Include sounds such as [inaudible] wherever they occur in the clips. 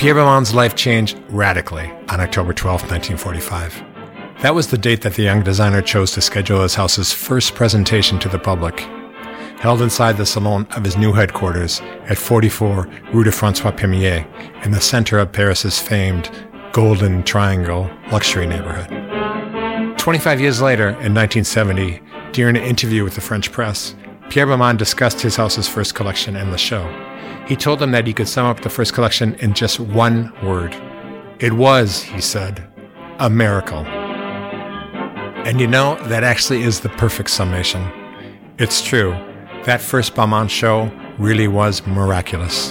Pierre Balmain's life changed radically on October 12, 1945. That was the date that the young designer chose to schedule his house's first presentation to the public, held inside the salon of his new headquarters at 44 Rue de Francois Premier in the center of Paris's famed Golden Triangle luxury neighborhood. 25 years later, in 1970, during an interview with the French press, Pierre Balmain discussed his house's first collection and the show. He told them that he could sum up the first collection in just one word. It was, he said, a miracle. And you know, that actually is the perfect summation. It's true. That first Balmain show really was miraculous.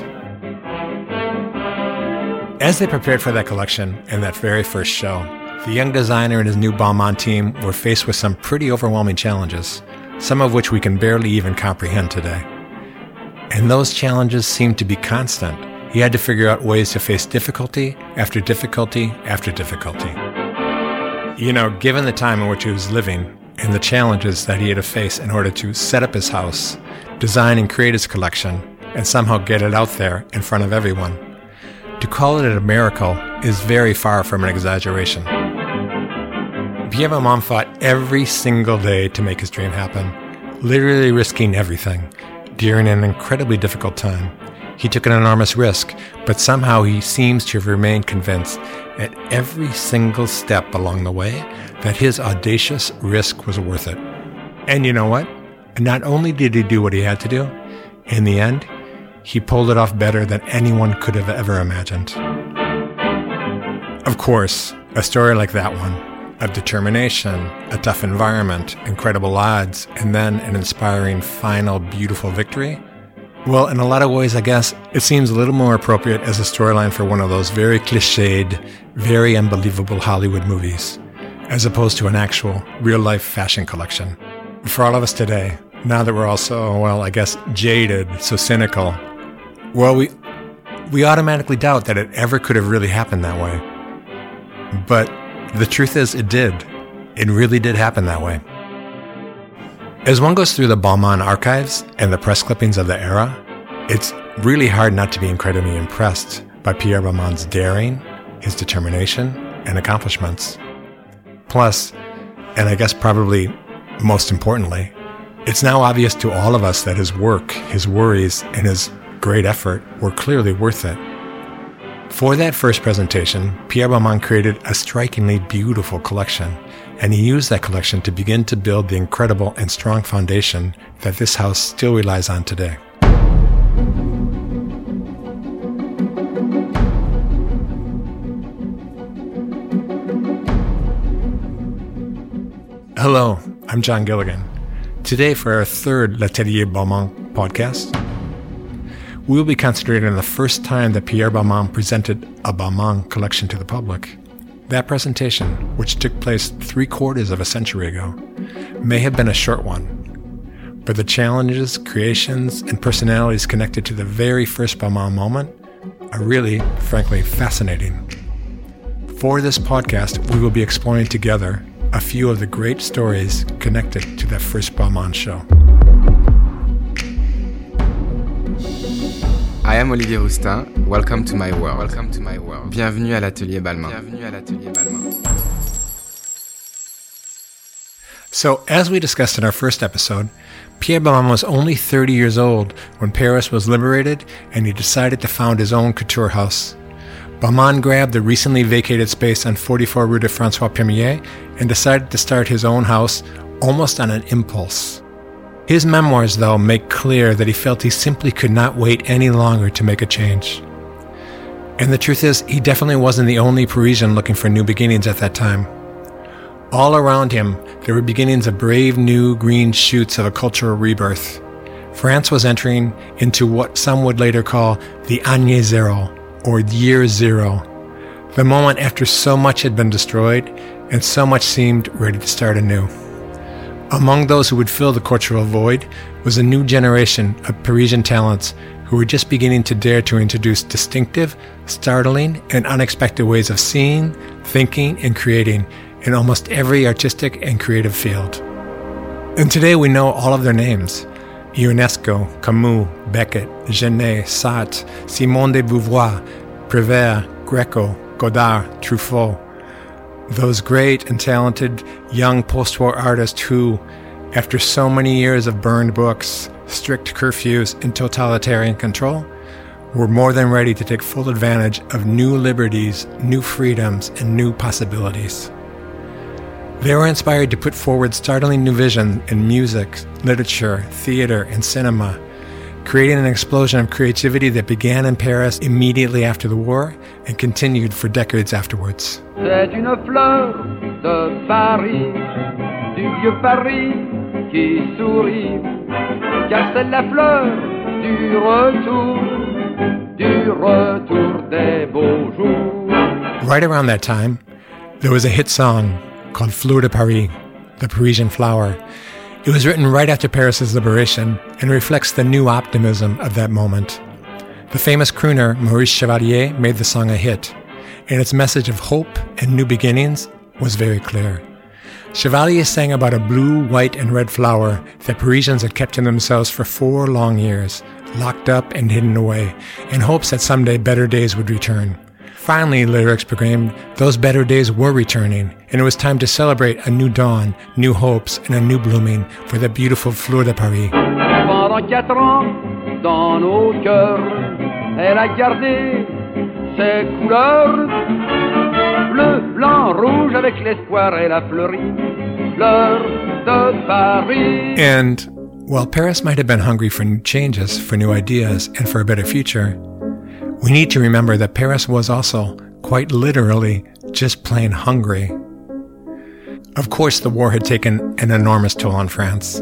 As they prepared for that collection and that very first show, the young designer and his new Balmain team were faced with some pretty overwhelming challenges, some of which we can barely even comprehend today. And those challenges seemed to be constant. He had to figure out ways to face difficulty after difficulty after difficulty. You know, given the time in which he was living and the challenges that he had to face in order to set up his house, design and create his collection, and somehow get it out there in front of everyone, to call it a miracle is very far from an exaggeration. Pierre fought every single day to make his dream happen, literally risking everything during an incredibly difficult time. He took an enormous risk, but somehow he seems to have remained convinced at every single step along the way that his audacious risk was worth it. And you know what? Not only did he do what he had to do, in the end, he pulled it off better than anyone could have ever imagined. Of course, a story like that one, of determination, a tough environment, incredible odds, and then an inspiring final beautiful victory, well, in a lot of ways, I guess it seems a little more appropriate as a storyline for one of those very cliched, very unbelievable Hollywood movies, as opposed to an actual, real life fashion collection. For all of us today, now that we're all so, well, I guess, jaded, so cynical, well, we, we automatically doubt that it ever could have really happened that way. But the truth is, it did. It really did happen that way. As one goes through the Balmain archives and the press clippings of the era, it's really hard not to be incredibly impressed by Pierre Balmain's daring, his determination, and accomplishments. Plus, and I guess probably most importantly, it's now obvious to all of us that his work, his worries, and his great effort were clearly worth it. For that first presentation, Pierre Balmain created a strikingly beautiful collection and he used that collection to begin to build the incredible and strong foundation that this house still relies on today. Hello, I'm John Gilligan. Today, for our third L'Atelier Balmain podcast, we will be concentrating on the first time that Pierre Balmain presented a Balmain collection to the public. That presentation, which took place three quarters of a century ago, may have been a short one, but the challenges, creations, and personalities connected to the very first Balmain moment are really, frankly, fascinating. For this podcast, we will be exploring together a few of the great stories connected to that first Balmain show. I am Olivier Rousteing. Welcome to my world. Welcome to my world. Bienvenue à l'atelier Balmain. Bienvenue à l'atelier Balmain. So, as we discussed in our first episode, Pierre Balmain was only 30 years old when Paris was liberated and he decided to found his own couture house. Balmain grabbed the recently vacated space on 44 Rue de Francois Premier and decided to start his own house almost on an impulse. His memoirs, though, make clear that he felt he simply could not wait any longer to make a change. And the truth is, he definitely wasn't the only Parisian looking for new beginnings at that time. All around him, there were beginnings of brave new green shoots of a cultural rebirth. France was entering into what some would later call the Année Zero, or Year Zero, the moment after so much had been destroyed and so much seemed ready to start anew. Among those who would fill the cultural void was a new generation of Parisian talents who were just beginning to dare to introduce distinctive, startling, and unexpected ways of seeing, thinking, and creating in almost every artistic and creative field. And today we know all of their names Ionesco, Camus, Beckett, Genet, Sartre, Simone de Beauvoir, Prévert, Greco, Godard, Truffaut. Those great and talented young post war artists who, after so many years of burned books, strict curfews, and totalitarian control, were more than ready to take full advantage of new liberties, new freedoms, and new possibilities. They were inspired to put forward startling new vision in music, literature, theater, and cinema, creating an explosion of creativity that began in Paris immediately after the war and continued for decades afterwards. C'est une fleur de Paris, du vieux Paris qui sourit, car c'est la fleur du retour, du retour des beaux jours. Right around that time, there was a hit song called Fleur de Paris, the Parisian flower. It was written right after Paris's liberation and reflects the new optimism of that moment. The famous crooner Maurice Chevalier made the song a hit, and its message of hope and new beginnings was very clear. Chevalier sang about a blue, white, and red flower that Parisians had kept to themselves for four long years, locked up and hidden away, in hopes that someday better days would return. Finally, lyrics proclaimed, those better days were returning, and it was time to celebrate a new dawn, new hopes, and a new blooming for the beautiful Fleur de Paris. Pendant quatre ans, dans nos cœurs, elle a gardé ses couleurs. Bleu, blanc, rouge, avec l'espoir, elle a fleuri. Fleur de Paris. And while Paris might have been hungry for new changes, for new ideas, and for a better future, we need to remember that Paris was also, quite literally, just plain hungry. Of course, the war had taken an enormous toll on France.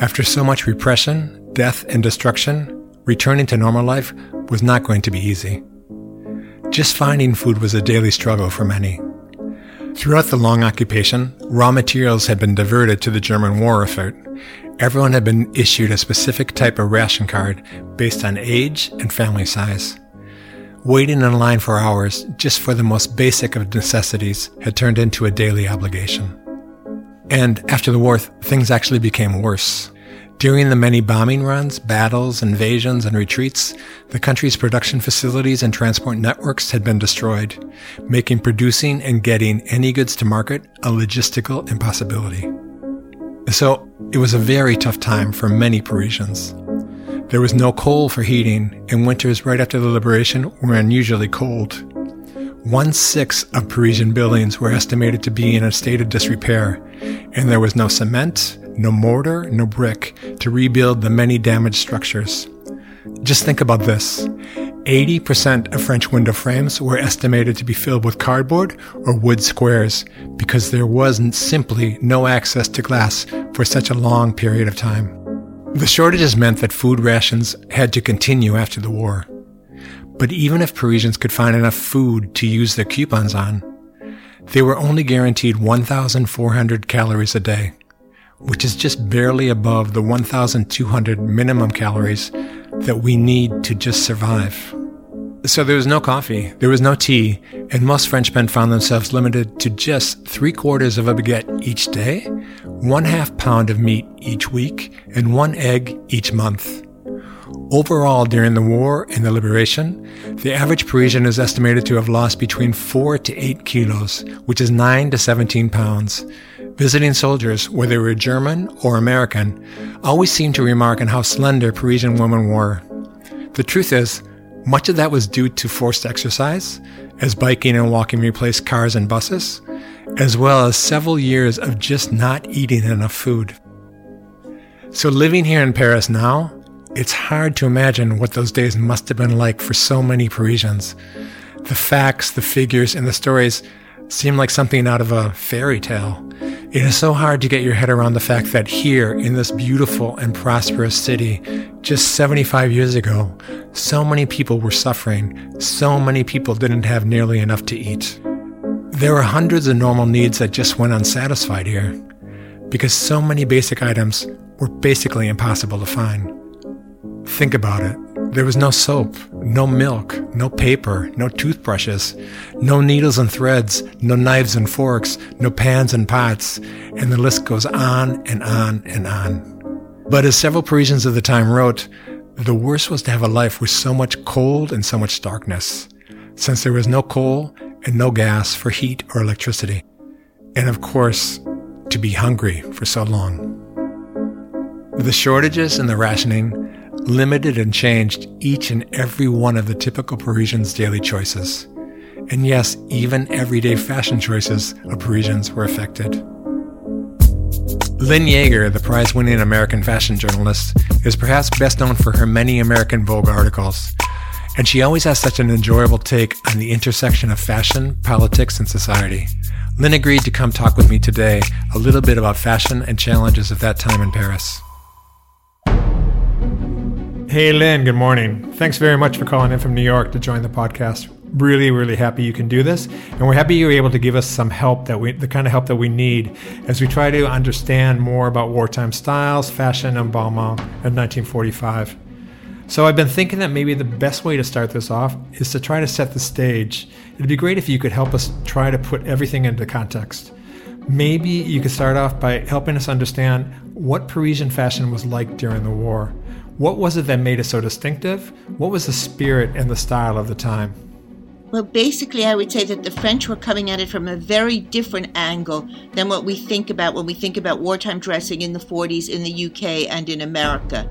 After so much repression, death, and destruction, returning to normal life was not going to be easy. Just finding food was a daily struggle for many. Throughout the long occupation, raw materials had been diverted to the German war effort, everyone had been issued a specific type of ration card based on age and family size. Waiting in line for hours just for the most basic of necessities had turned into a daily obligation. And after the war, things actually became worse. During the many bombing runs, battles, invasions, and retreats, the country's production facilities and transport networks had been destroyed, making producing and getting any goods to market a logistical impossibility. So it was a very tough time for many Parisians. There was no coal for heating, and winters right after the liberation were unusually cold. One sixth of Parisian buildings were estimated to be in a state of disrepair, and there was no cement, no mortar, no brick to rebuild the many damaged structures. Just think about this 80% of French window frames were estimated to be filled with cardboard or wood squares because there was simply no access to glass for such a long period of time. The shortages meant that food rations had to continue after the war. But even if Parisians could find enough food to use their coupons on, they were only guaranteed 1,400 calories a day, which is just barely above the 1,200 minimum calories that we need to just survive. So there was no coffee, there was no tea, and most Frenchmen found themselves limited to just three quarters of a baguette each day, one half pound of meat each week, and one egg each month. Overall, during the war and the liberation, the average Parisian is estimated to have lost between 4 to 8 kilos, which is 9 to 17 pounds. Visiting soldiers, whether they were German or American, always seemed to remark on how slender Parisian women were. The truth is, much of that was due to forced exercise, as biking and walking replaced cars and buses, as well as several years of just not eating enough food. So living here in Paris now, it's hard to imagine what those days must have been like for so many Parisians. The facts, the figures, and the stories seem like something out of a fairy tale. It is so hard to get your head around the fact that here, in this beautiful and prosperous city, just 75 years ago, so many people were suffering, so many people didn't have nearly enough to eat. There were hundreds of normal needs that just went unsatisfied here, because so many basic items were basically impossible to find. Think about it. There was no soap, no milk, no paper, no toothbrushes, no needles and threads, no knives and forks, no pans and pots, and the list goes on and on and on. But as several Parisians of the time wrote, the worst was to have a life with so much cold and so much darkness. since there was no coal and no gas for heat or electricity. And of course, to be hungry for so long. The shortages and the rationing limited and changed each and every one of the typical Parisians' daily choices. And yes, even everyday fashion choices of Parisians were affected. Lynn Yaeger, the prize winning American fashion journalist, is perhaps best known for her many American Vogue articles. And she always has such an enjoyable take on the intersection of fashion, politics, and society. Lynn agreed to come talk with me today a little bit about fashion and challenges of that time in Paris. Hey, Lynn, good morning. Thanks very much for calling in from New York to join the podcast. Really, really happy you can do this. And we're happy you're able to give us some help that we, the kind of help that we need as we try to understand more about wartime styles, fashion, and Balmain in 1945. So I've been thinking that maybe the best way to start this off is to try to set the stage. It'd be great if you could help us try to put everything into context. Maybe you could start off by helping us understand what Parisian fashion was like during the war what was it that made it so distinctive? What was the spirit and the style of the time? Well, basically, I would say that the French were coming at it from a very different angle than what we think about when we think about wartime dressing in the 40s in the UK and in America.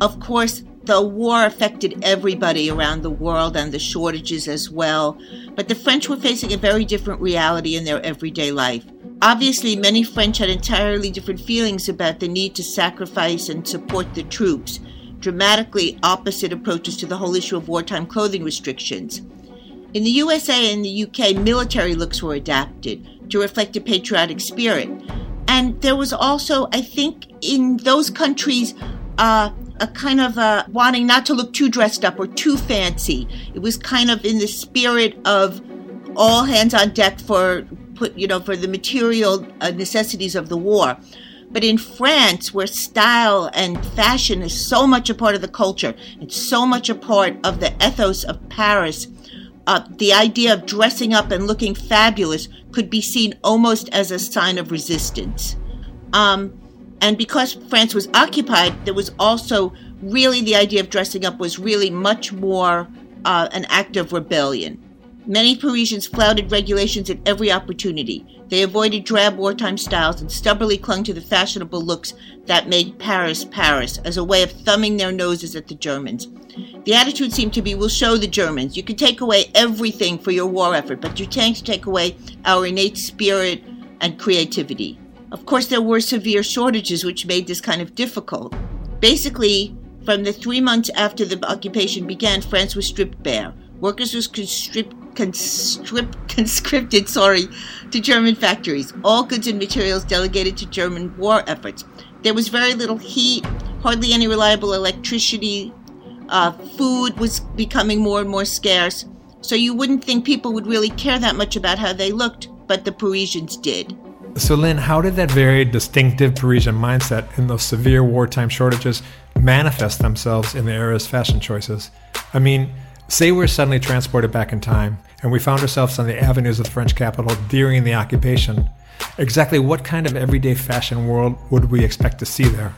Of course, the war affected everybody around the world and the shortages as well, but the French were facing a very different reality in their everyday life. Obviously, many French had entirely different feelings about the need to sacrifice and support the troops dramatically opposite approaches to the whole issue of wartime clothing restrictions. In the USA and the UK, military looks were adapted to reflect a patriotic spirit. And there was also, I think, in those countries, uh, a kind of uh, wanting not to look too dressed up or too fancy. It was kind of in the spirit of all hands on deck for put you know for the material uh, necessities of the war. But in France, where style and fashion is so much a part of the culture, it's so much a part of the ethos of Paris, uh, the idea of dressing up and looking fabulous could be seen almost as a sign of resistance. Um, and because France was occupied, there was also really the idea of dressing up was really much more uh, an act of rebellion. Many Parisians flouted regulations at every opportunity. They avoided drab wartime styles and stubbornly clung to the fashionable looks that made Paris Paris as a way of thumbing their noses at the Germans. The attitude seemed to be we'll show the Germans. You can take away everything for your war effort, but you can't take away our innate spirit and creativity. Of course, there were severe shortages which made this kind of difficult. Basically, from the three months after the occupation began, France was stripped bare. Workers were conscript, conscript, conscripted, sorry, to German factories. All goods and materials delegated to German war efforts. There was very little heat, hardly any reliable electricity. Uh, food was becoming more and more scarce. So you wouldn't think people would really care that much about how they looked, but the Parisians did. So, Lynn, how did that very distinctive Parisian mindset and those severe wartime shortages manifest themselves in the era's fashion choices? I mean, Say we're suddenly transported back in time and we found ourselves on the avenues of the French capital during the occupation. Exactly what kind of everyday fashion world would we expect to see there?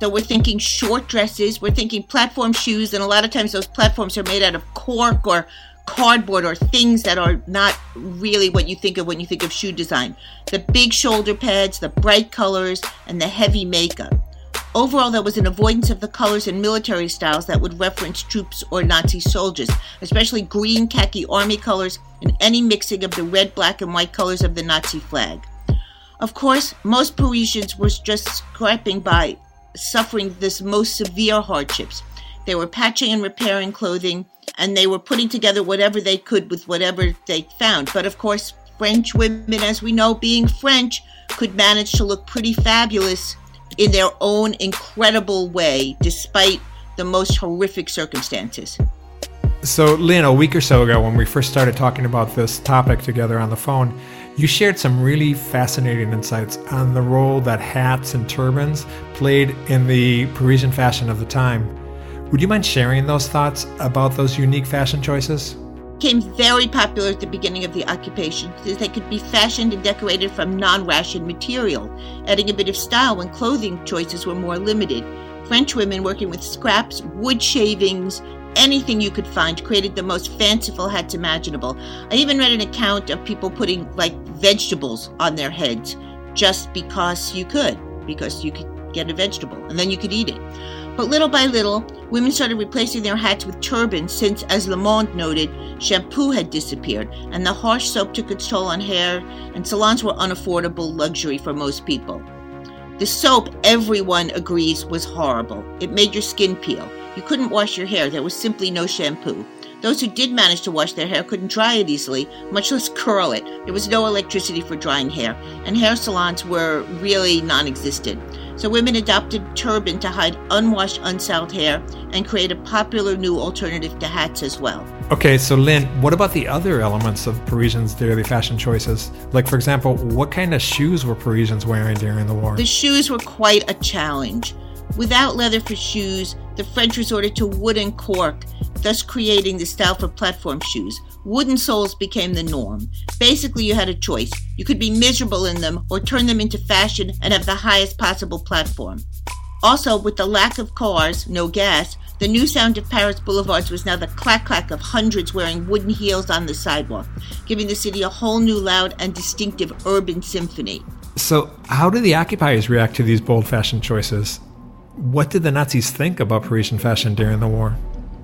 So we're thinking short dresses, we're thinking platform shoes, and a lot of times those platforms are made out of cork or cardboard or things that are not really what you think of when you think of shoe design. The big shoulder pads, the bright colors, and the heavy makeup. Overall, there was an avoidance of the colors and military styles that would reference troops or Nazi soldiers, especially green khaki army colors and any mixing of the red, black, and white colors of the Nazi flag. Of course, most Parisians were just scraping by, suffering this most severe hardships. They were patching and repairing clothing, and they were putting together whatever they could with whatever they found. But of course, French women, as we know, being French, could manage to look pretty fabulous in their own incredible way, despite the most horrific circumstances. So, Lynn, a week or so ago, when we first started talking about this topic together on the phone, you shared some really fascinating insights on the role that hats and turbans played in the Parisian fashion of the time. Would you mind sharing those thoughts about those unique fashion choices? Became very popular at the beginning of the occupation since they could be fashioned and decorated from non ration material, adding a bit of style when clothing choices were more limited. French women working with scraps, wood shavings, anything you could find, created the most fanciful hats imaginable. I even read an account of people putting like vegetables on their heads just because you could, because you could get a vegetable and then you could eat it. But little by little, women started replacing their hats with turbans since, as Le Monde noted, shampoo had disappeared and the harsh soap took its toll on hair, and salons were unaffordable luxury for most people. The soap, everyone agrees, was horrible. It made your skin peel. You couldn't wash your hair, there was simply no shampoo. Those who did manage to wash their hair couldn't dry it easily, much less curl it. There was no electricity for drying hair, and hair salons were really non existent. So women adopted turban to hide unwashed, unstyled hair and create a popular new alternative to hats as well. Okay, so Lynn, what about the other elements of Parisians' daily fashion choices? Like, for example, what kind of shoes were Parisians wearing during the war? The shoes were quite a challenge. Without leather for shoes, the French resorted to wood and cork, thus creating the style for platform shoes. Wooden soles became the norm. Basically, you had a choice. You could be miserable in them or turn them into fashion and have the highest possible platform. Also, with the lack of cars, no gas, the new sound of Paris boulevards was now the clack clack of hundreds wearing wooden heels on the sidewalk, giving the city a whole new loud and distinctive urban symphony. So, how did the occupiers react to these bold fashion choices? What did the Nazis think about Parisian fashion during the war?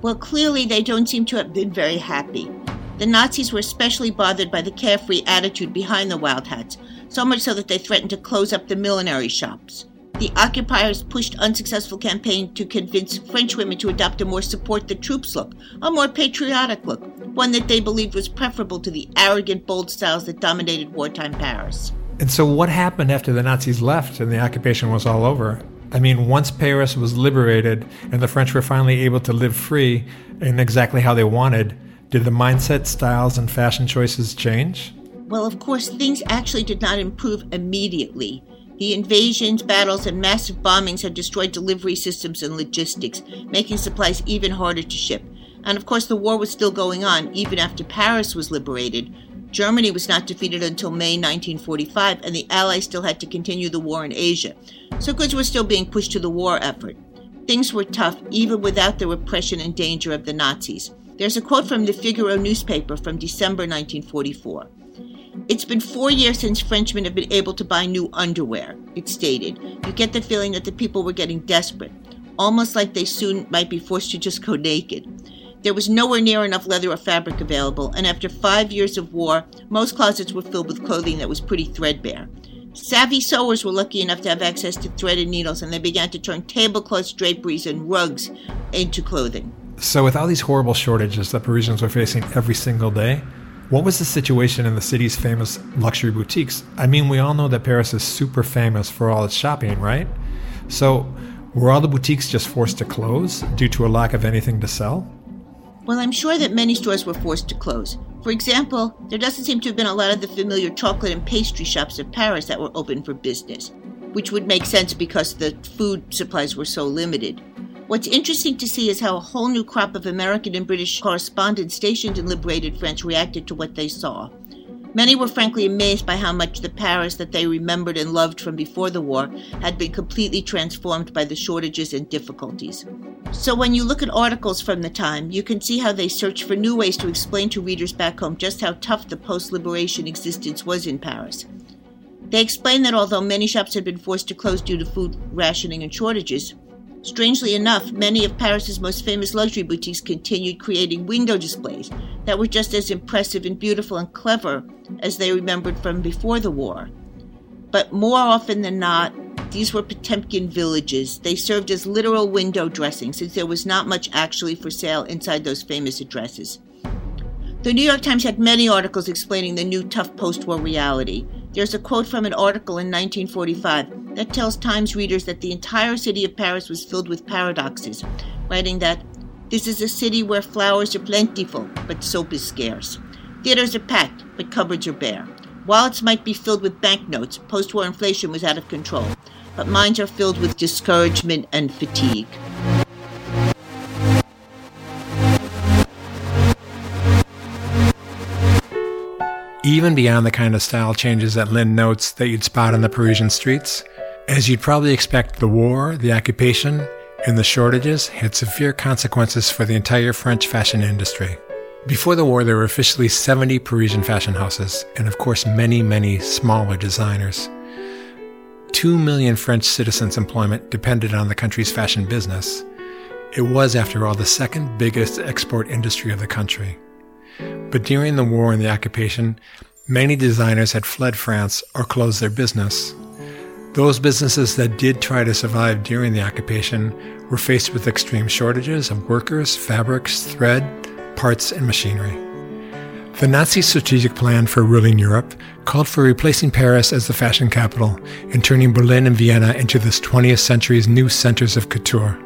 Well, clearly they don't seem to have been very happy. The Nazis were especially bothered by the carefree attitude behind the wild hats, so much so that they threatened to close up the millinery shops. The occupiers pushed unsuccessful campaign to convince French women to adopt a more support the troops look, a more patriotic look, one that they believed was preferable to the arrogant, bold styles that dominated wartime Paris. And so, what happened after the Nazis left and the occupation was all over? I mean, once Paris was liberated and the French were finally able to live free in exactly how they wanted, did the mindset, styles, and fashion choices change? Well, of course, things actually did not improve immediately. The invasions, battles, and massive bombings had destroyed delivery systems and logistics, making supplies even harder to ship. And of course, the war was still going on even after Paris was liberated, Germany was not defeated until May 1945, and the Allies still had to continue the war in Asia. So goods were still being pushed to the war effort. Things were tough even without the repression and danger of the Nazis. There's a quote from the Figaro newspaper from December 1944. It's been four years since Frenchmen have been able to buy new underwear, it stated. You get the feeling that the people were getting desperate, almost like they soon might be forced to just go naked. There was nowhere near enough leather or fabric available, and after five years of war, most closets were filled with clothing that was pretty threadbare. Savvy sewers were lucky enough to have access to thread and needles, and they began to turn tablecloths, draperies, and rugs into clothing. So, with all these horrible shortages that Parisians were facing every single day, what was the situation in the city's famous luxury boutiques? I mean, we all know that Paris is super famous for all its shopping, right? So, were all the boutiques just forced to close due to a lack of anything to sell? Well, I'm sure that many stores were forced to close. For example, there doesn't seem to have been a lot of the familiar chocolate and pastry shops of Paris that were open for business, which would make sense because the food supplies were so limited. What's interesting to see is how a whole new crop of American and British correspondents stationed in liberated France reacted to what they saw. Many were frankly amazed by how much the Paris that they remembered and loved from before the war had been completely transformed by the shortages and difficulties. So, when you look at articles from the time, you can see how they searched for new ways to explain to readers back home just how tough the post liberation existence was in Paris. They explain that although many shops had been forced to close due to food rationing and shortages, Strangely enough, many of Paris's most famous luxury boutiques continued creating window displays that were just as impressive and beautiful and clever as they remembered from before the war. But more often than not, these were Potemkin villages. They served as literal window dressing since there was not much actually for sale inside those famous addresses. The New York Times had many articles explaining the new tough post war reality. There's a quote from an article in 1945 that tells Times readers that the entire city of Paris was filled with paradoxes, writing that this is a city where flowers are plentiful, but soap is scarce. Theaters are packed, but cupboards are bare. Wallets might be filled with banknotes, post war inflation was out of control, but minds are filled with discouragement and fatigue. Even beyond the kind of style changes that Lynn notes that you'd spot on the Parisian streets. As you'd probably expect, the war, the occupation, and the shortages had severe consequences for the entire French fashion industry. Before the war, there were officially 70 Parisian fashion houses, and of course, many, many smaller designers. Two million French citizens' employment depended on the country's fashion business. It was, after all, the second biggest export industry of the country. But during the war and the occupation, many designers had fled France or closed their business. Those businesses that did try to survive during the occupation were faced with extreme shortages of workers, fabrics, thread, parts, and machinery. The Nazi strategic plan for ruling Europe called for replacing Paris as the fashion capital and turning Berlin and Vienna into this 20th century's new centers of couture.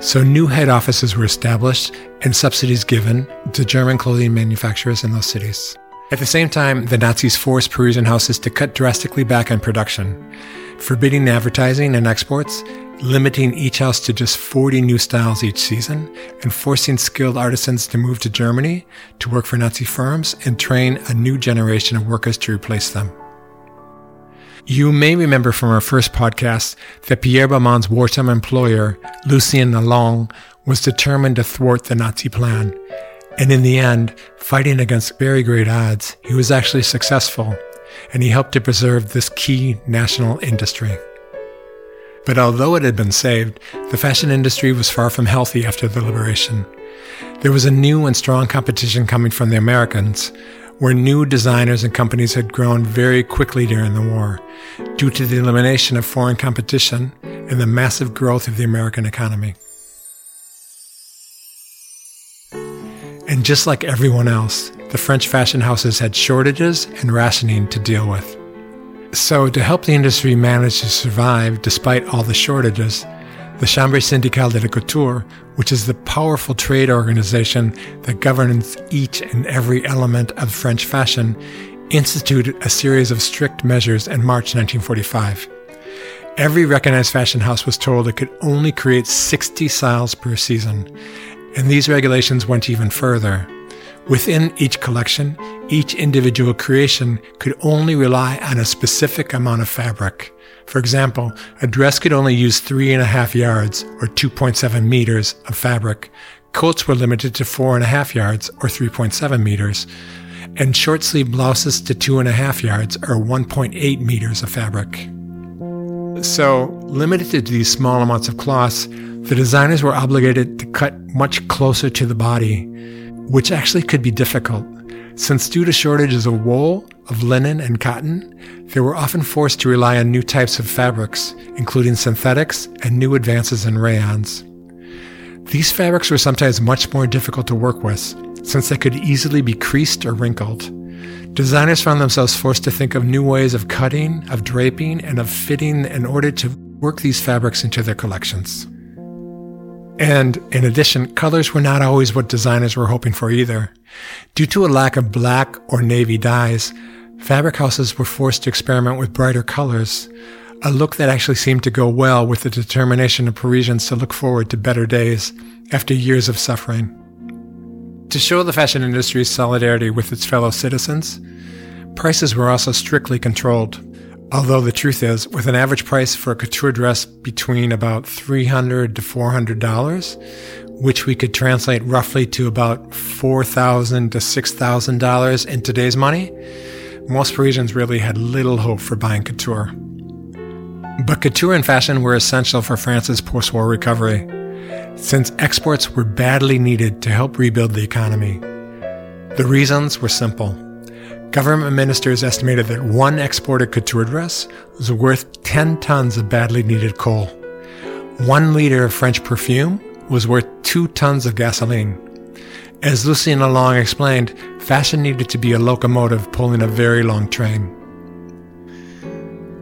So new head offices were established and subsidies given to German clothing manufacturers in those cities. At the same time, the Nazis forced Parisian houses to cut drastically back on production, forbidding advertising and exports, limiting each house to just 40 new styles each season, and forcing skilled artisans to move to Germany to work for Nazi firms and train a new generation of workers to replace them. You may remember from our first podcast that Pierre Balmain's wartime employer, Lucien Lelong, was determined to thwart the Nazi plan. And in the end, fighting against very great odds, he was actually successful, and he helped to preserve this key national industry. But although it had been saved, the fashion industry was far from healthy after the liberation. There was a new and strong competition coming from the Americans, where new designers and companies had grown very quickly during the war due to the elimination of foreign competition and the massive growth of the American economy. And just like everyone else, the French fashion houses had shortages and rationing to deal with. So, to help the industry manage to survive despite all the shortages, the Chambre syndicale de la couture, which is the powerful trade organization that governs each and every element of French fashion, instituted a series of strict measures in March 1945. Every recognized fashion house was told it could only create 60 styles per season, and these regulations went even further. Within each collection, each individual creation could only rely on a specific amount of fabric. For example, a dress could only use three and a half yards or 2.7 meters of fabric. Coats were limited to four and a half yards or 3.7 meters, and short sleeve blouses to two and a half yards or 1.8 meters of fabric. So, limited to these small amounts of cloths, the designers were obligated to cut much closer to the body, which actually could be difficult. Since due to shortages of wool, of linen, and cotton, they were often forced to rely on new types of fabrics, including synthetics and new advances in rayons. These fabrics were sometimes much more difficult to work with, since they could easily be creased or wrinkled. Designers found themselves forced to think of new ways of cutting, of draping, and of fitting in order to work these fabrics into their collections. And in addition, colors were not always what designers were hoping for either. Due to a lack of black or navy dyes, fabric houses were forced to experiment with brighter colors, a look that actually seemed to go well with the determination of Parisians to look forward to better days after years of suffering. To show the fashion industry's solidarity with its fellow citizens, prices were also strictly controlled. Although the truth is, with an average price for a couture dress between about $300 to $400, which we could translate roughly to about $4,000 to $6,000 in today's money, most Parisians really had little hope for buying couture. But couture and fashion were essential for France's post war recovery, since exports were badly needed to help rebuild the economy. The reasons were simple. Government ministers estimated that one exported couture dress was worth 10 tons of badly needed coal. One liter of French perfume was worth two tons of gasoline. As Lucien Long explained, fashion needed to be a locomotive pulling a very long train.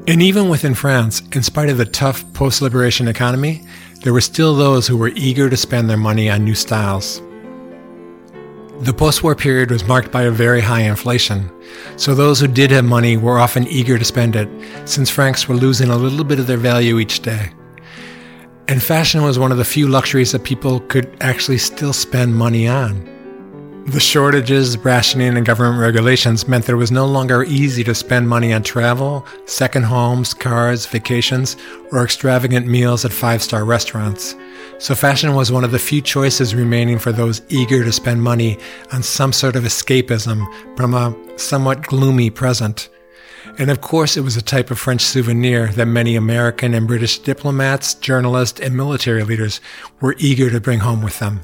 And even within France, in spite of the tough post liberation economy, there were still those who were eager to spend their money on new styles. The post war period was marked by a very high inflation, so those who did have money were often eager to spend it, since francs were losing a little bit of their value each day. And fashion was one of the few luxuries that people could actually still spend money on. The shortages, rationing, and government regulations meant that it was no longer easy to spend money on travel, second homes, cars, vacations, or extravagant meals at five star restaurants. So fashion was one of the few choices remaining for those eager to spend money on some sort of escapism from a somewhat gloomy present. And of course, it was a type of French souvenir that many American and British diplomats, journalists, and military leaders were eager to bring home with them.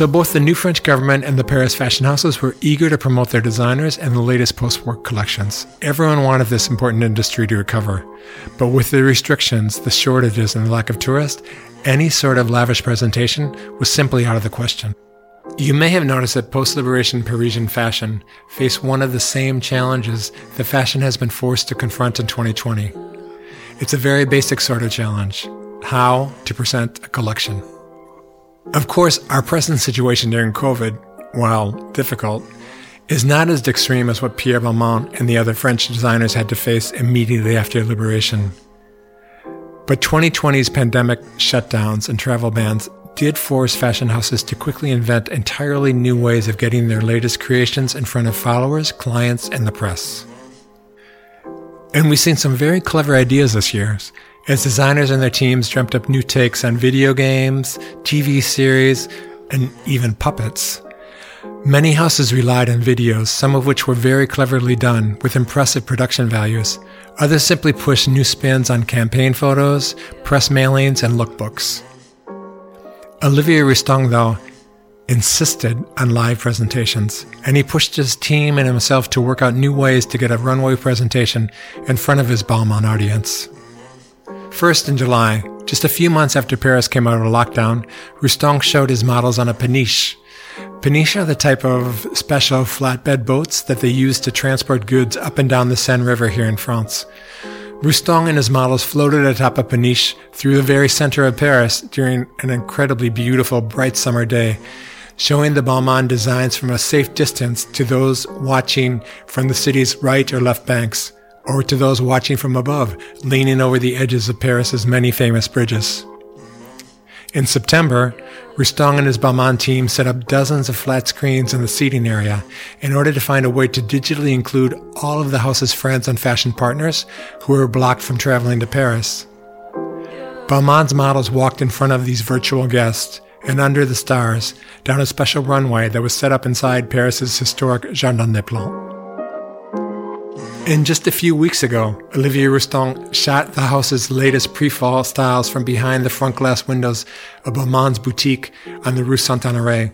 So both the new French government and the Paris fashion houses were eager to promote their designers and the latest post-war collections. Everyone wanted this important industry to recover. But with the restrictions, the shortages, and the lack of tourists, any sort of lavish presentation was simply out of the question. You may have noticed that post-liberation Parisian fashion faced one of the same challenges that fashion has been forced to confront in 2020. It's a very basic sort of challenge. How to present a collection. Of course, our present situation during COVID, while difficult, is not as extreme as what Pierre Balmain and the other French designers had to face immediately after liberation. But 2020's pandemic shutdowns and travel bans did force fashion houses to quickly invent entirely new ways of getting their latest creations in front of followers, clients, and the press. And we've seen some very clever ideas this year, as designers and their teams dreamt up new takes on video games, TV series, and even puppets. Many houses relied on videos, some of which were very cleverly done with impressive production values. Others simply pushed new spins on campaign photos, press mailings, and lookbooks. Olivier Rousteing, though, insisted on live presentations, and he pushed his team and himself to work out new ways to get a runway presentation in front of his Balmain audience. First, in July, just a few months after Paris came out of lockdown, Rousteing showed his models on a peniche. Peniche are the type of special flatbed boats that they use to transport goods up and down the Seine River here in France. Rousteing and his models floated atop a peniche through the very center of Paris during an incredibly beautiful, bright summer day, showing the Balmain designs from a safe distance to those watching from the city's right or left banks or to those watching from above, leaning over the edges of Paris's many famous bridges. In September, Rousteing and his Balmain team set up dozens of flat screens in the seating area in order to find a way to digitally include all of the house's friends and fashion partners who were blocked from traveling to Paris. Balmain's models walked in front of these virtual guests and under the stars down a special runway that was set up inside Paris's historic Jardin des Plantes. And just a few weeks ago, Olivier Rousteing shot the house's latest pre-fall styles from behind the front glass windows of Balmain's boutique on the Rue Saint-Honoré.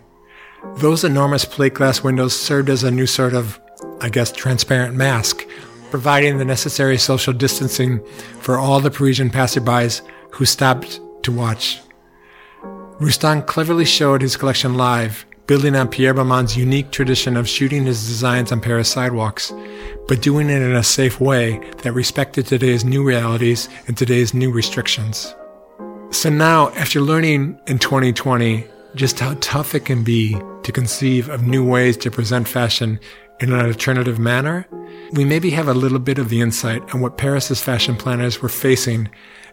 Those enormous plate glass windows served as a new sort of, I guess, transparent mask, providing the necessary social distancing for all the Parisian passerbys who stopped to watch. Rousteing cleverly showed his collection live, building on Pierre Balmain's unique tradition of shooting his designs on Paris sidewalks, but doing it in a safe way that respected today's new realities and today's new restrictions. So now, after learning in 2020 just how tough it can be to conceive of new ways to present fashion in an alternative manner, we maybe have a little bit of the insight on what Paris's fashion planners were facing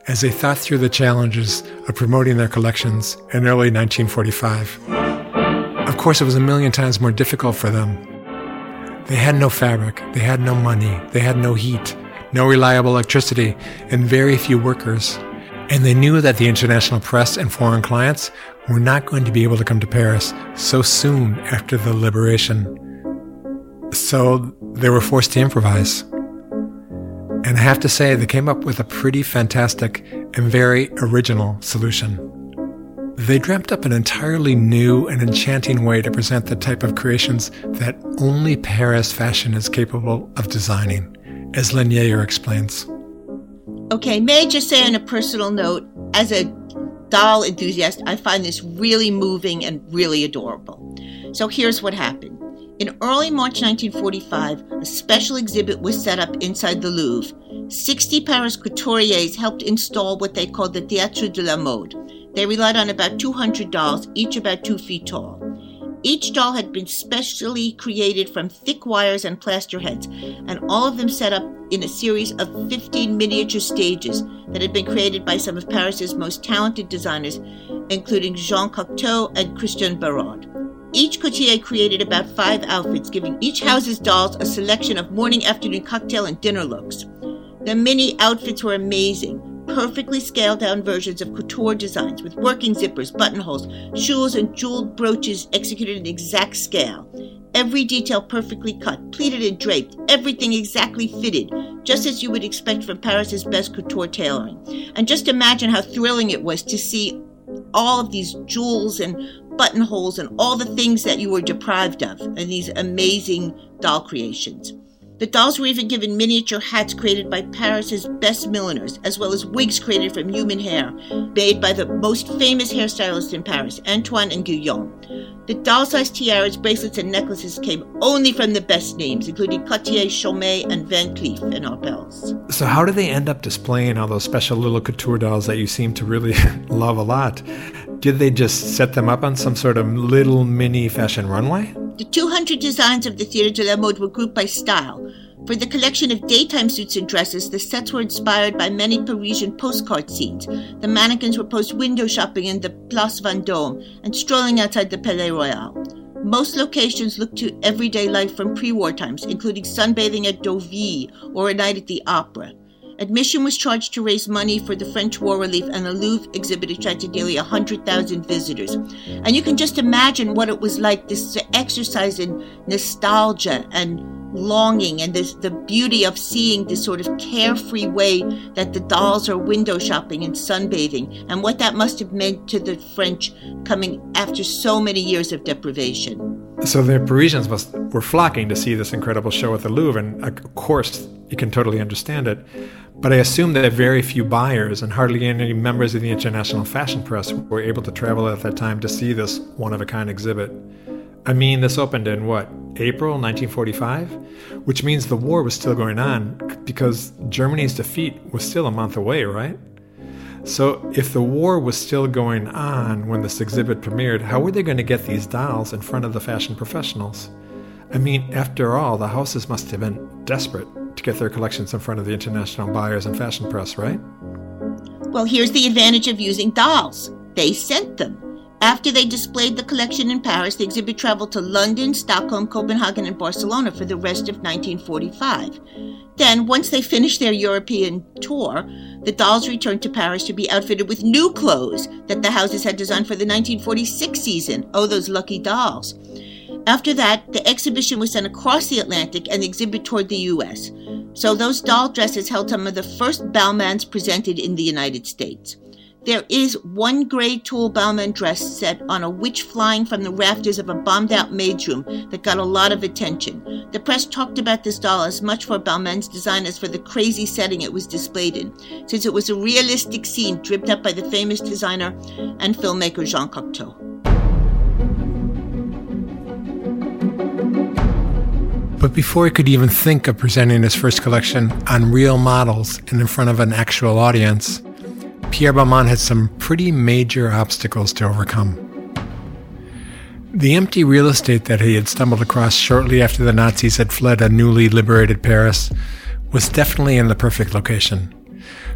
as they thought through the challenges of promoting their collections in early 1945. Of course, it was a million times more difficult for them. They had no fabric, they had no money, they had no heat, no reliable electricity, and very few workers. And they knew that the international press and foreign clients were not going to be able to come to Paris so soon after the liberation. So they were forced to improvise. And I have to say, they came up with a pretty fantastic and very original solution. They dreamt up an entirely new and enchanting way to present the type of creations that only Paris fashion is capable of designing, as Lynn Yaeger explains. Okay, may I just say on a personal note, as a doll enthusiast, I find this really moving and really adorable. So here's what happened. In early March 1945, a special exhibit was set up inside the Louvre. 60 Paris couturiers helped install what they called the Théâtre de la Mode, they relied on about 200 dolls, each about two feet tall. Each doll had been specially created from thick wires and plaster heads, and all of them set up in a series of 15 miniature stages that had been created by some of Paris's most talented designers, including Jean Cocteau and Christian Bérard. Each couturier created about five outfits, giving each house's dolls a selection of morning, afternoon, cocktail, and dinner looks. The mini outfits were amazing, perfectly scaled down versions of couture designs with working zippers, buttonholes, jewels, and jeweled brooches executed in exact scale. Every detail perfectly cut, pleated and draped, everything exactly fitted, just as you would expect from Paris's best couture tailoring. And just imagine how thrilling it was to see all of these jewels and buttonholes and all the things that you were deprived of in these amazing doll creations. The dolls were even given miniature hats created by Paris's best milliners, as well as wigs created from human hair, made by the most famous hairstylists in Paris, Antoine and Guillaume. The doll-sized tiaras, bracelets, and necklaces came only from the best names, including Cartier, Chaumet, and Van Cleef and Arpels. So how do they end up displaying all those special little couture dolls that you seem to really [laughs] love a lot? Did they just set them up on some sort of little mini fashion runway? The 200 designs of the Theatre de la Mode were grouped by style. For the collection of daytime suits and dresses, the sets were inspired by many Parisian postcard scenes. The mannequins were posed window shopping in the Place Vendôme and strolling outside the Palais Royal. Most locations looked to everyday life from pre war times, including sunbathing at Deauville or a night at the opera. Admission was charged to raise money for the French war relief, and the Louvre exhibit attracted nearly 100,000 visitors. And you can just imagine what it was like this exercise in nostalgia and longing and this, the beauty of seeing this sort of carefree way that the dolls are window shopping and sunbathing, and what that must have meant to the French coming after so many years of deprivation. So the Parisians must, were flocking to see this incredible show at the Louvre, and of course, you can totally understand it. But I assume that very few buyers and hardly any members of the international fashion press were able to travel at that time to see this one of a kind exhibit. I mean, this opened in what, April 1945? Which means the war was still going on because Germany's defeat was still a month away, right? So, if the war was still going on when this exhibit premiered, how were they going to get these dolls in front of the fashion professionals? I mean, after all, the houses must have been desperate to get their collections in front of the international buyers and fashion press, right? Well, here's the advantage of using dolls they sent them. After they displayed the collection in Paris, the exhibit traveled to London, Stockholm, Copenhagen, and Barcelona for the rest of 1945. Then, once they finished their European tour, the dolls returned to Paris to be outfitted with new clothes that the houses had designed for the 1946 season. Oh, those lucky dolls. After that, the exhibition was sent across the Atlantic and the exhibit toured the U.S. So those doll dresses held some of the first Balmains presented in the United States. There is one gray tulle Balmain dress set on a witch flying from the rafters of a bombed out maid's room that got a lot of attention. The press talked about this doll as much for Balmain's design as for the crazy setting it was displayed in, since it was a realistic scene dripped up by the famous designer and filmmaker Jean Cocteau. But before he could even think of presenting his first collection on real models and in front of an actual audience, Pierre Balmain had some pretty major obstacles to overcome. The empty real estate that he had stumbled across shortly after the Nazis had fled a newly liberated Paris was definitely in the perfect location.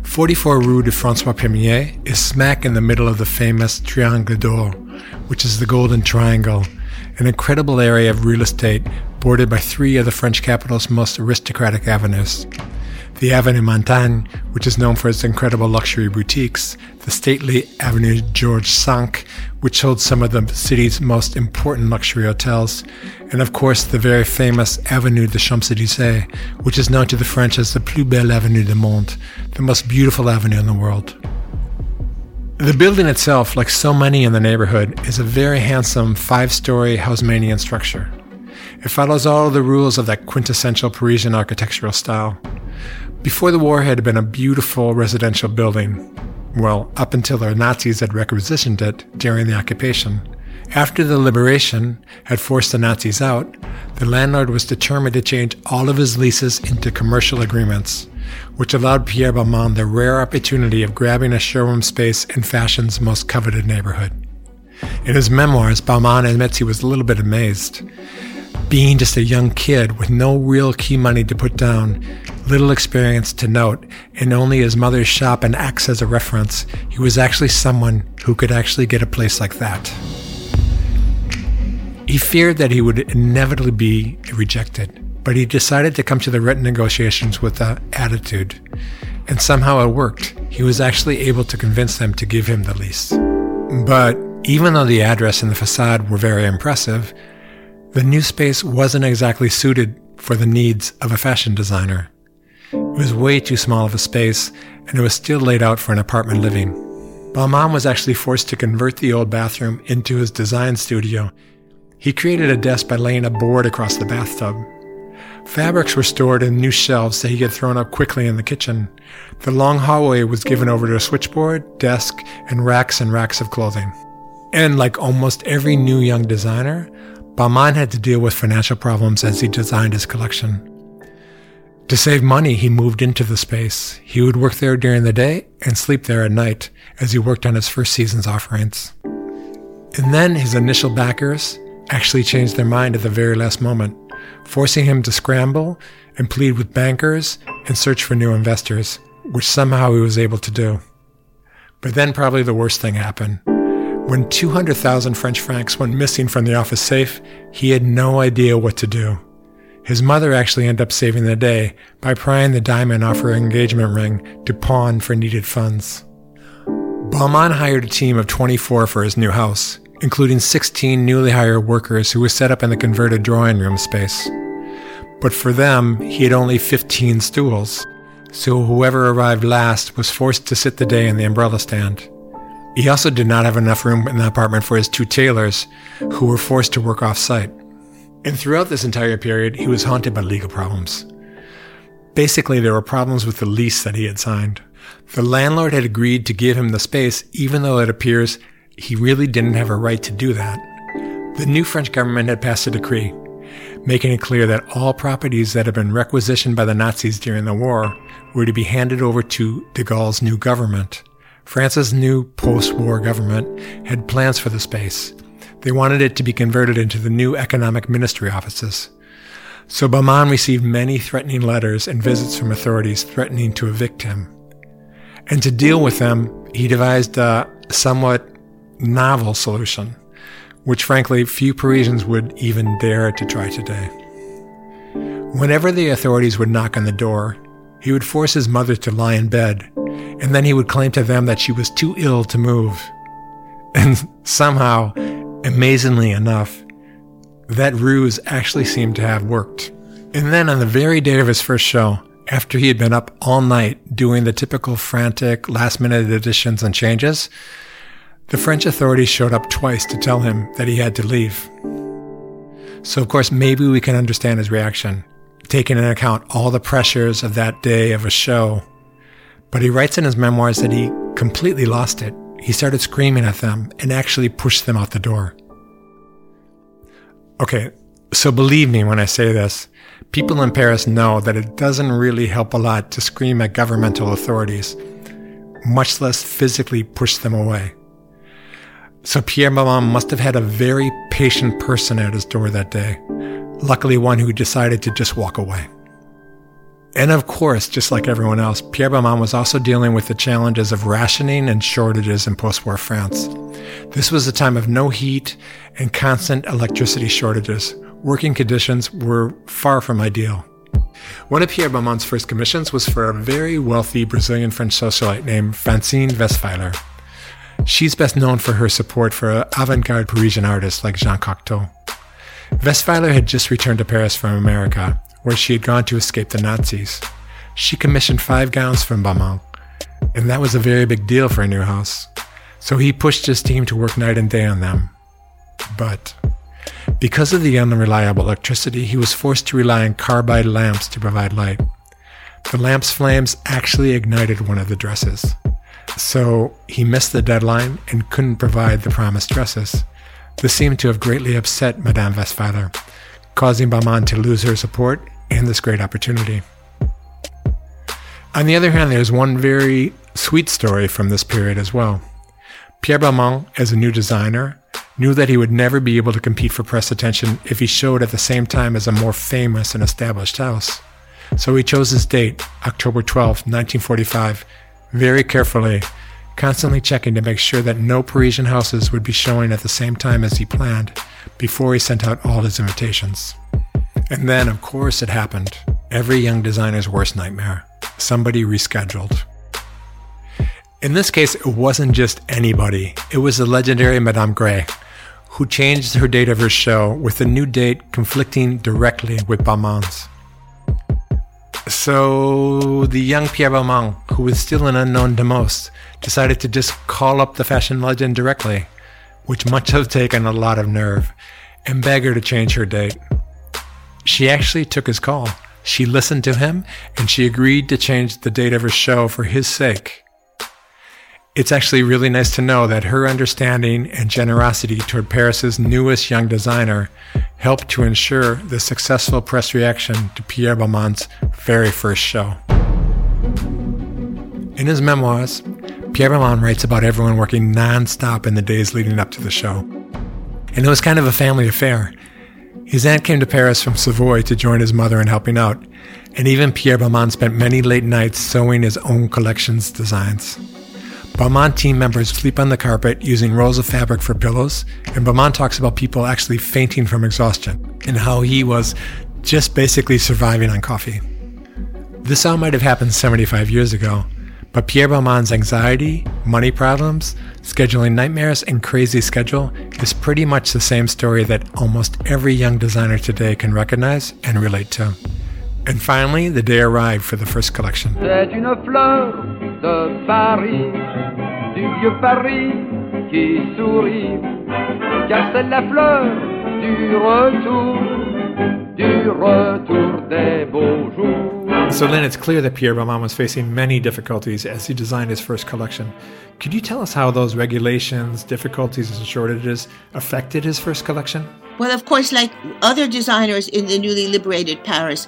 44 Rue de Francois Premier is smack in the middle of the famous Triangle d'Or, which is the Golden Triangle, an incredible area of real estate bordered by three of the French capital's most aristocratic avenues. The Avenue Montaigne, which is known for its incredible luxury boutiques, the stately Avenue George V, which holds some of the city's most important luxury hotels, and of course the very famous Avenue des Champs-Élysées, which is known to the French as the plus belle avenue du monde, the most beautiful avenue in the world. The building itself, like so many in the neighborhood, is a very handsome five-story Haussmannian structure. It follows all the rules of that quintessential Parisian architectural style. Before the war, had been a beautiful residential building. Well, up until the Nazis had requisitioned it during the occupation. After the liberation had forced the Nazis out, the landlord was determined to change all of his leases into commercial agreements, which allowed Pierre Balmain the rare opportunity of grabbing a showroom space in fashion's most coveted neighborhood. In his memoirs, Balmain admits he was a little bit amazed. Being just a young kid with no real key money to put down, little experience to note, and only his mother's shop and Aix as a reference, he was actually someone who could actually get a place like that. He feared that he would inevitably be rejected, but he decided to come to the rent negotiations with that attitude. And somehow it worked. He was actually able to convince them to give him the lease. But even though the address and the facade were very impressive, the new space wasn't exactly suited for the needs of a fashion designer. It was way too small of a space, and it was still laid out for an apartment living. Balmain was actually forced to convert the old bathroom into his design studio. He created a desk by laying a board across the bathtub. Fabrics were stored in new shelves that he had thrown up quickly in the kitchen. The long hallway was given over to a switchboard, desk, and racks and racks of clothing. And like almost every new young designer, Balmain had to deal with financial problems as he designed his collection. To save money, he moved into the space. He would work there during the day and sleep there at night as he worked on his first season's offerings. And then his initial backers actually changed their mind at the very last moment, forcing him to scramble and plead with bankers and search for new investors, which somehow he was able to do. But then probably the worst thing happened. When 200,000 French francs went missing from the office safe, he had no idea what to do. His mother actually ended up saving the day by prying the diamond off her engagement ring to pawn for needed funds. Balmain hired a team of 24 for his new house, including 16 newly hired workers who were set up in the converted drawing room space. But for them, he had only 15 stools, so whoever arrived last was forced to sit the day in the umbrella stand. He also did not have enough room in the apartment for his two tailors, who were forced to work off site. And throughout this entire period, he was haunted by legal problems. Basically, there were problems with the lease that he had signed. The landlord had agreed to give him the space, even though it appears he really didn't have a right to do that. The new French government had passed a decree, making it clear that all properties that had been requisitioned by the Nazis during the war were to be handed over to de Gaulle's new government. France's new post war government had plans for the space. They wanted it to be converted into the new economic ministry offices. So Balmain received many threatening letters and visits from authorities threatening to evict him. And to deal with them, he devised a somewhat novel solution, which frankly few Parisians would even dare to try today. Whenever the authorities would knock on the door, he would force his mother to lie in bed and then he would claim to them that she was too ill to move. And somehow, amazingly enough, that ruse actually seemed to have worked. And then on the very day of his first show, after he had been up all night doing the typical frantic last minute additions and changes, the French authorities showed up twice to tell him that he had to leave. So, of course, maybe we can understand his reaction, taking into account all the pressures of that day of a show but he writes in his memoirs that he completely lost it. He started screaming at them and actually pushed them out the door. Okay, so believe me when I say this. People in Paris know that it doesn't really help a lot to scream at governmental authorities, much less physically push them away. So Pierre Balmain must have had a very patient person at his door that day, luckily one who decided to just walk away. And of course, just like everyone else, Pierre Balmain was also dealing with the challenges of rationing and shortages in post-war France. This was a time of no heat and constant electricity shortages. Working conditions were far from ideal. One of Pierre Balmain's first commissions was for a very wealthy Brazilian French socialite named Francine Weisweiller. She's best known for her support for avant-garde Parisian artists like Jean Cocteau. Weisweiller had just returned to Paris from America where she had gone to escape the Nazis. She commissioned five gowns from Balmain, and that was a very big deal for a new house. So he pushed his team to work night and day on them. But because of the unreliable electricity, he was forced to rely on carbide lamps to provide light. The lamp's flames actually ignited one of the dresses. So he missed the deadline and couldn't provide the promised dresses. This seemed to have greatly upset Madame Weisweiller, causing Balmain to lose her support and this great opportunity. On the other hand, there's one very sweet story from this period as well. Pierre Balmain, as a new designer, knew that he would never be able to compete for press attention if he showed at the same time as a more famous and established house. So he chose his date, October 12, 1945, very carefully, constantly checking to make sure that no Parisian houses would be showing at the same time as he planned before he sent out all his invitations. And then, of course, it happened. Every young designer's worst nightmare. Somebody rescheduled. In this case, it wasn't just anybody. It was the legendary Madame Grès, who changed her date of her show with a new date conflicting directly with Balmain's. So the young Pierre Balmain, who was still an unknown to most, decided to just call up the fashion legend directly, which must have taken a lot of nerve, and beg her to change her date. She actually took his call. She listened to him and she agreed to change the date of her show for his sake. It's actually really nice to know that her understanding and generosity toward Paris's newest young designer helped to ensure the successful press reaction to Pierre Balmain's very first show. In his memoirs, Pierre Balmain writes about everyone working non-stop in the days leading up to the show. And it was kind of a family affair. His aunt came to Paris from Savoy to join his mother in helping out, and even Pierre Balmain spent many late nights sewing his own collection's designs. Balmain team members sleep on the carpet using rolls of fabric for pillows, and Balmain talks about people actually fainting from exhaustion and how he was just basically surviving on coffee. This all might have happened 75 years ago, but Pierre Balmain's anxiety, money problems, scheduling nightmares, and crazy schedule is pretty much the same story that almost every young designer today can recognize and relate to. And finally, the day arrived for the first collection. Paris, du vieux Paris qui sourit, car c'est la fleur du retour, des beaux jours. So then it's clear that Pierre Balmain was facing many difficulties as he designed his first collection. Could you tell us how those regulations, difficulties, and shortages affected his first collection? Well, of course, like other designers in the newly liberated Paris,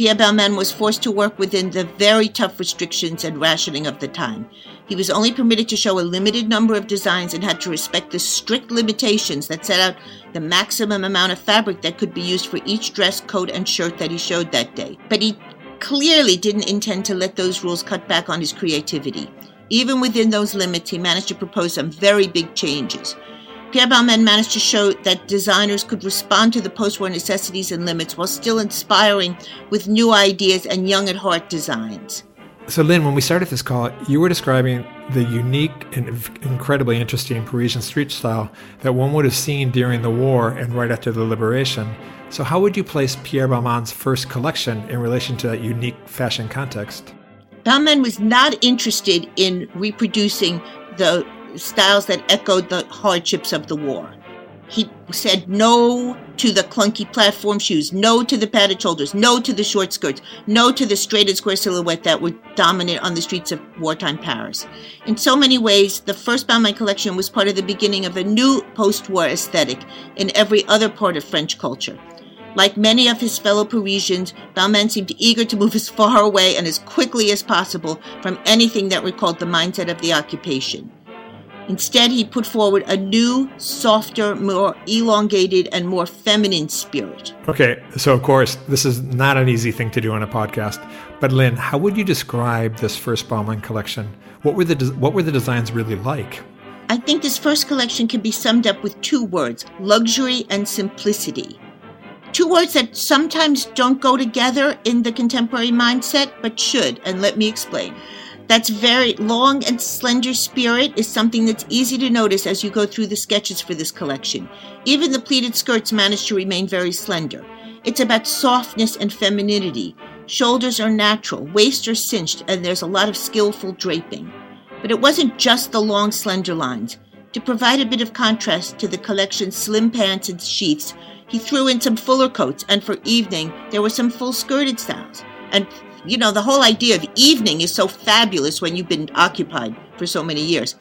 Pierre Balmain was forced to work within the very tough restrictions and rationing of the time. He was only permitted to show a limited number of designs and had to respect the strict limitations that set out the maximum amount of fabric that could be used for each dress, coat, and shirt that he showed that day. But he clearly didn't intend to let those rules cut back on his creativity. Even within those limits, he managed to propose some very big changes. Pierre Balmain managed to show that designers could respond to the post-war necessities and limits while still inspiring with new ideas and young at heart designs. So, Lynn, when we started this call, you were describing the unique and incredibly interesting Parisian street style that one would have seen during the war and right after the liberation. So, how would you place Pierre Balmain's first collection in relation to that unique fashion context? Balmain was not interested in reproducing the styles that echoed the hardships of the war. He said no to the clunky platform shoes, no to the padded shoulders, no to the short skirts, no to the straight and square silhouette that were dominant on the streets of wartime Paris. In so many ways, the first Balmain collection was part of the beginning of a new post war aesthetic in every other part of French culture. Like many of his fellow Parisians, Balmain seemed eager to move as far away and as quickly as possible from anything that recalled the mindset of the occupation. Instead, he put forward a new, softer, more elongated, and more feminine spirit. Okay, so of course, this is not an easy thing to do on a podcast. But Lynn, how would you describe this first Balmain collection? What were the de- what were the designs really like? I think this first collection can be summed up with two words: luxury and simplicity. Two words that sometimes don't go together in the contemporary mindset, but should, and let me explain. That's very long and slender spirit is something that's easy to notice as you go through the sketches for this collection. Even the pleated skirts manage to remain very slender. It's about softness and femininity. Shoulders are natural, waist are cinched, and there's a lot of skillful draping. But it wasn't just the long, slender lines. To provide a bit of contrast to the collection's slim pants and sheaths, he threw in some fuller coats, and for evening, there were some full skirted styles. And you know, the whole idea of evening is so fabulous when you've been occupied for so many years,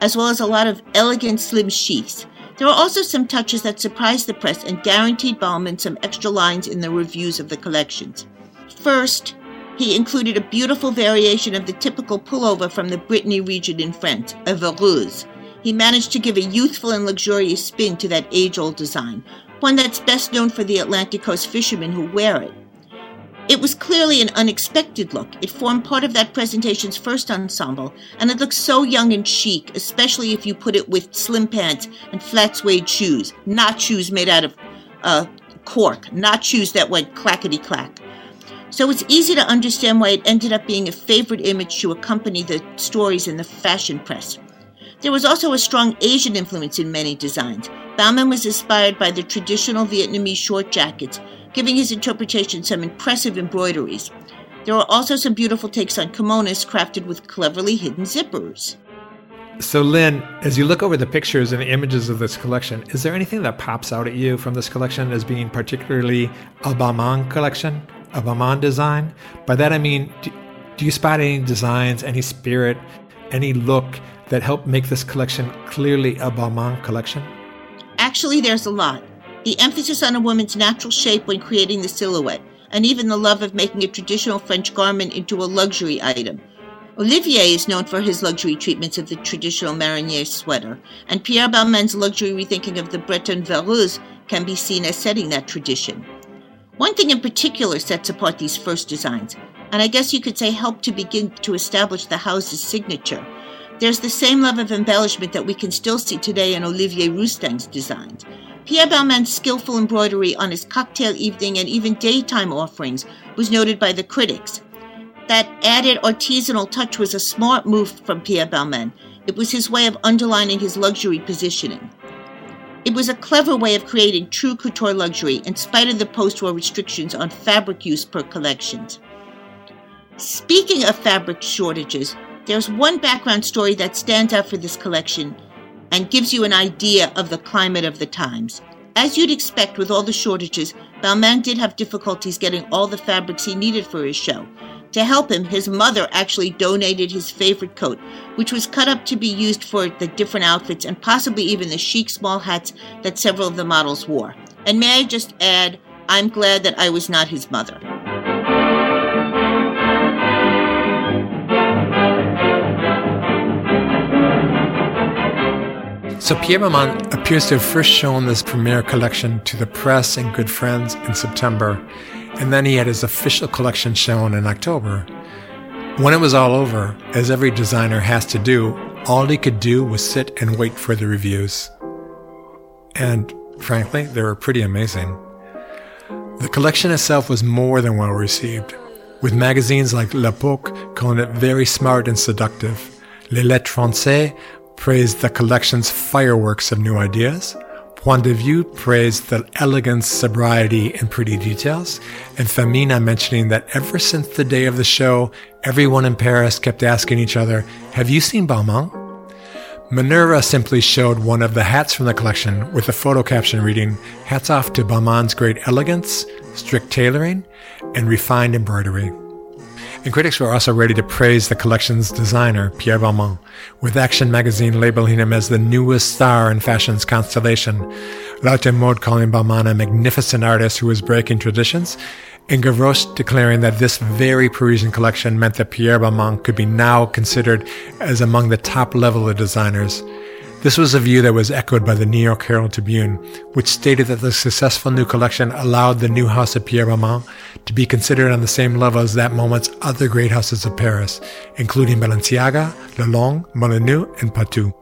as well as a lot of elegant slim sheaths. There are also some touches that surprised the press and guaranteed Balmain some extra lines in the reviews of the collections. First, he included a beautiful variation of the typical pullover from the Brittany region in France, a vareuse. he managed to give a youthful and luxurious spin to that age old design, one that's best known for the Atlantic coast fishermen who wear it. It was clearly an unexpected look. It formed part of that presentation's first ensemble, and it looked so young and chic, especially if you put it with slim pants and flat suede shoes, not shoes made out of uh, cork, not shoes that went clackety clack. So it's easy to understand why it ended up being a favorite image to accompany the stories in the fashion press. There was also a strong Asian influence in many designs. Balmain was inspired by the traditional Vietnamese short jackets, giving his interpretation some impressive embroideries. There are also some beautiful takes on kimonos crafted with cleverly hidden zippers. So, Lynn, as you look over the pictures and the images of this collection, is there anything that pops out at you from this collection as being particularly a Balmain collection, a Balmain design? By that I mean, do, do you spot any designs, any spirit, any look that help make this collection clearly a Balmain collection? Actually, there's a lot the emphasis on a woman's natural shape when creating the silhouette, and even the love of making a traditional French garment into a luxury item. Olivier is known for his luxury treatments of the traditional marinière sweater, and Pierre Balmain's luxury rethinking of the Breton vareuse can be seen as setting that tradition. One thing in particular sets apart these first designs, and I guess you could say helped to begin to establish the house's signature. There's the same love of embellishment that we can still see today in Olivier Rousteing's designs. Pierre Balmain's skillful embroidery on his cocktail evening and even daytime offerings was noted by the critics. That added artisanal touch was a smart move from Pierre Balmain. It was his way of underlining his luxury positioning. It was a clever way of creating true couture luxury in spite of the post war restrictions on fabric use per collections. Speaking of fabric shortages, there's one background story that stands out for this collection and gives you an idea of the climate of the times. As you'd expect with all the shortages, Balmain did have difficulties getting all the fabrics he needed for his show. To help him, his mother actually donated his favorite coat, which was cut up to be used for the different outfits and possibly even the chic small hats that several of the models wore. And may I just add, I'm glad that I was not his mother. So Pierre Balmain appears to have first shown this premiere collection to the press and good friends in September, and then he had his official collection shown in October. When it was all over, as every designer has to do, all he could do was sit and wait for the reviews. And frankly, they were pretty amazing. The collection itself was more than well received, with magazines like L'Epoque calling it very smart and seductive. Les Lettres Françaises praised the collection's fireworks of new ideas. Point de Vue praised the elegance, sobriety, and pretty details, and Femina mentioning that ever since the day of the show, everyone in Paris kept asking each other, Have you seen Balmain? Minerva simply showed one of the hats from the collection with a photo caption reading, Hats off to Balmain's great elegance, strict tailoring, and refined embroidery and critics were also ready to praise the collection's designer, Pierre Balmain, with Action magazine labeling him as the newest star in fashion's constellation, L'Autre Mode calling Balmain a magnificent artist who was breaking traditions, and Gavroche declaring that this very Parisian collection meant that Pierre Balmain could be now considered as among the top level of designers this was a view that was echoed by the New York Herald Tribune, which stated that the successful new collection allowed the new house of Pierre Balmain to be considered on the same level as that moment's other great houses of Paris, including Balenciaga, Lelong, Molyneux, and Patou.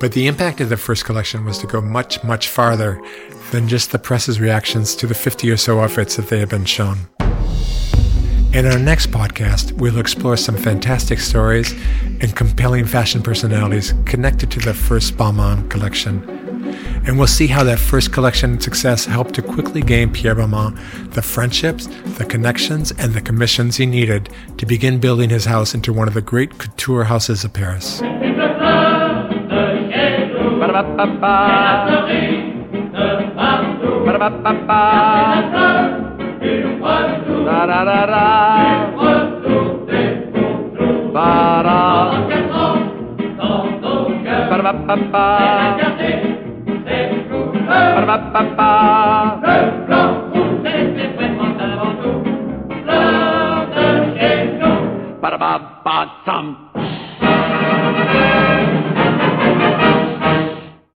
But the impact of the first collection was to go much, much farther than just the press's reactions to the 50 or so outfits that they had been shown. In our next podcast, we'll explore some fantastic stories and compelling fashion personalities connected to the first Balmain collection. And we'll see how that first collection success helped to quickly gain Pierre Balmain the friendships, the connections, and the commissions he needed to begin building his house into one of the great couture houses of Paris. Da da da da. Ba da. Ba da ba ba ba. Ba da ba ba ba. Ba da ba ba